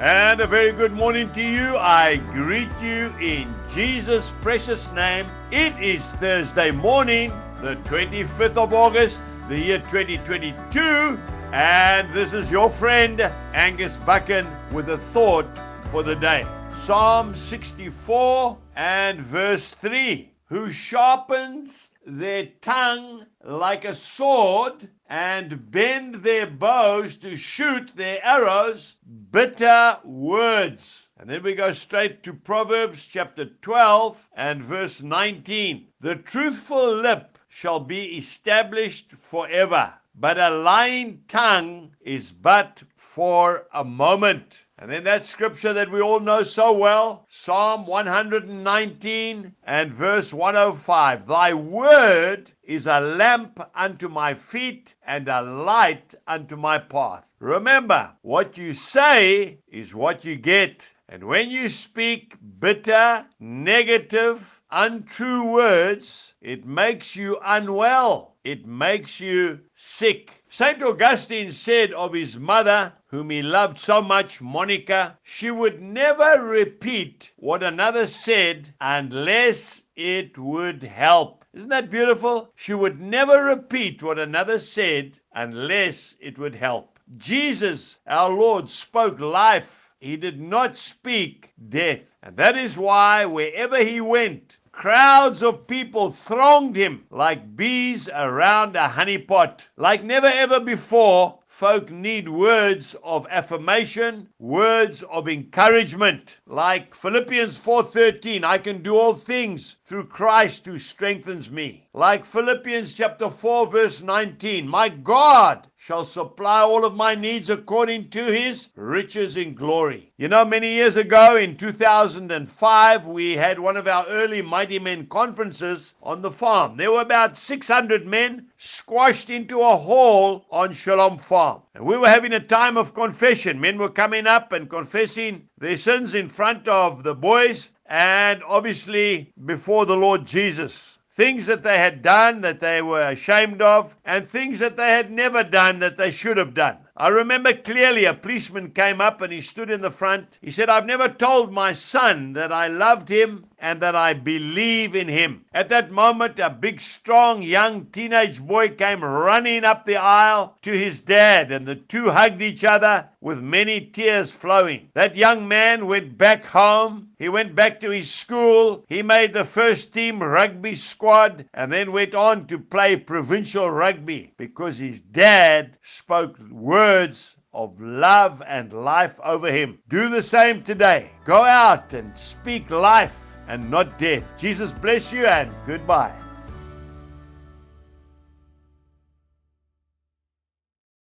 And a very good morning to you. I greet you in Jesus' precious name. It is Thursday morning, the 25th of August, the year 2022. And this is your friend Angus Buchan with a thought for the day. Psalm 64 and verse 3 Who sharpens their tongue like a sword and bend their bows to shoot their arrows, bitter words. And then we go straight to Proverbs chapter 12 and verse 19. The truthful lip shall be established forever, but a lying tongue is but for a moment. And then that scripture that we all know so well, Psalm 119 and verse 105. Thy word is a lamp unto my feet and a light unto my path. Remember, what you say is what you get. And when you speak bitter, negative, untrue words, it makes you unwell. It makes you sick. St. Augustine said of his mother, whom he loved so much, Monica, she would never repeat what another said unless it would help. Isn't that beautiful? She would never repeat what another said unless it would help. Jesus, our Lord, spoke life. He did not speak death. And that is why wherever he went, Crowds of people thronged him like bees around a honeypot. Like never ever before, folk need words of affirmation, words of encouragement. Like Philippians 4:13, I can do all things through Christ who strengthens me. Like Philippians chapter 4 verse 19, my God shall supply all of my needs according to his riches in glory. You know, many years ago in 2005, we had one of our early Mighty Men conferences on the farm. There were about 600 men squashed into a hall on Shalom Farm. And we were having a time of confession. Men were coming up and confessing their sins in front of the boys and obviously before the Lord Jesus things that they had done that they were ashamed of, and things that they had never done that they should have done. I remember clearly a policeman came up and he stood in the front. He said, I've never told my son that I loved him and that I believe in him. At that moment, a big, strong, young teenage boy came running up the aisle to his dad, and the two hugged each other with many tears flowing. That young man went back home. He went back to his school. He made the first team rugby squad and then went on to play provincial rugby because his dad spoke words of love and life over him. Do the same today. Go out and speak life and not death. Jesus bless you and goodbye.